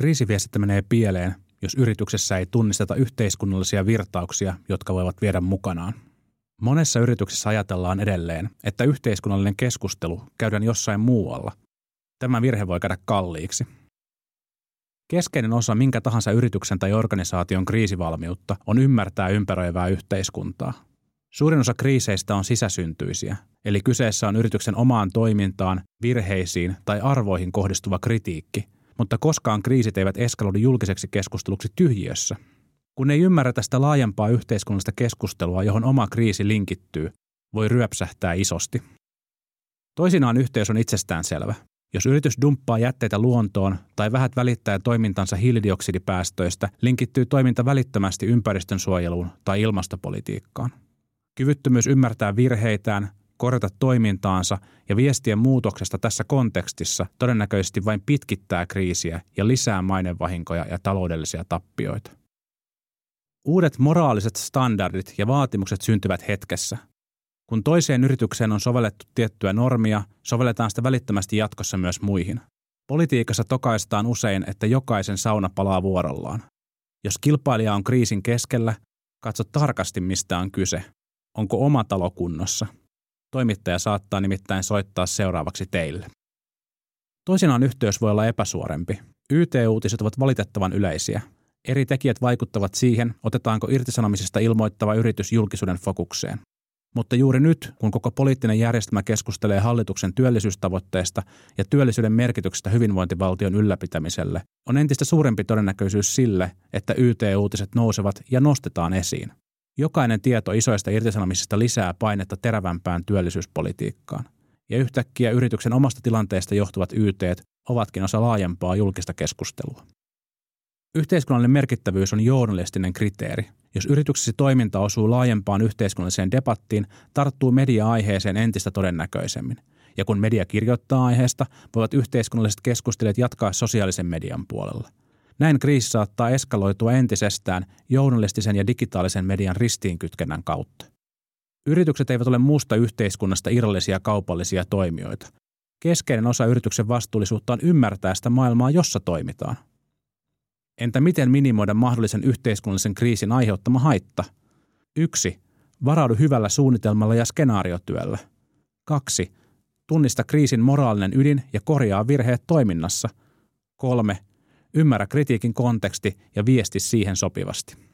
Kriisiviestintä menee pieleen, jos yrityksessä ei tunnisteta yhteiskunnallisia virtauksia, jotka voivat viedä mukanaan. Monessa yrityksessä ajatellaan edelleen, että yhteiskunnallinen keskustelu käydään jossain muualla. Tämä virhe voi käydä kalliiksi. Keskeinen osa minkä tahansa yrityksen tai organisaation kriisivalmiutta on ymmärtää ympäröivää yhteiskuntaa. Suurin osa kriiseistä on sisäsyntyisiä, eli kyseessä on yrityksen omaan toimintaan, virheisiin tai arvoihin kohdistuva kritiikki, mutta koskaan kriisit eivät eskaloidu julkiseksi keskusteluksi tyhjiössä. Kun ei ymmärretä sitä laajempaa yhteiskunnallista keskustelua, johon oma kriisi linkittyy, voi ryöpsähtää isosti. Toisinaan yhteys on itsestään selvä. Jos yritys dumppaa jätteitä luontoon tai vähät välittää toimintansa hiilidioksidipäästöistä, linkittyy toiminta välittömästi ympäristön suojeluun tai ilmastopolitiikkaan. Kyvyttömyys ymmärtää virheitään, korjata toimintaansa ja viestien muutoksesta tässä kontekstissa todennäköisesti vain pitkittää kriisiä ja lisää mainevahinkoja ja taloudellisia tappioita. Uudet moraaliset standardit ja vaatimukset syntyvät hetkessä. Kun toiseen yritykseen on sovellettu tiettyä normia, sovelletaan sitä välittömästi jatkossa myös muihin. Politiikassa tokaistaan usein, että jokaisen sauna palaa vuorollaan. Jos kilpailija on kriisin keskellä, katso tarkasti mistä on kyse. Onko oma talo kunnossa? Toimittaja saattaa nimittäin soittaa seuraavaksi teille. Toisinaan yhteys voi olla epäsuorempi. YT-uutiset ovat valitettavan yleisiä. Eri tekijät vaikuttavat siihen, otetaanko irtisanomisesta ilmoittava yritys julkisuuden fokukseen. Mutta juuri nyt, kun koko poliittinen järjestelmä keskustelee hallituksen työllisyystavoitteesta ja työllisyyden merkityksestä hyvinvointivaltion ylläpitämiselle, on entistä suurempi todennäköisyys sille, että YT-uutiset nousevat ja nostetaan esiin. Jokainen tieto isoista irtisanomisista lisää painetta terävämpään työllisyyspolitiikkaan. Ja yhtäkkiä yrityksen omasta tilanteesta johtuvat YT ovatkin osa laajempaa julkista keskustelua. Yhteiskunnallinen merkittävyys on journalistinen kriteeri. Jos yrityksesi toiminta osuu laajempaan yhteiskunnalliseen debattiin, tarttuu media aiheeseen entistä todennäköisemmin. Ja kun media kirjoittaa aiheesta, voivat yhteiskunnalliset keskustelijat jatkaa sosiaalisen median puolella. Näin kriisi saattaa eskaloitua entisestään journalistisen ja digitaalisen median ristiinkytkennän kautta. Yritykset eivät ole muusta yhteiskunnasta irrallisia kaupallisia toimijoita. Keskeinen osa yrityksen vastuullisuutta on ymmärtää sitä maailmaa, jossa toimitaan. Entä miten minimoida mahdollisen yhteiskunnallisen kriisin aiheuttama haitta? 1. Varaudu hyvällä suunnitelmalla ja skenaariotyöllä. 2. Tunnista kriisin moraalinen ydin ja korjaa virheet toiminnassa. 3. Ymmärrä kritiikin konteksti ja viesti siihen sopivasti.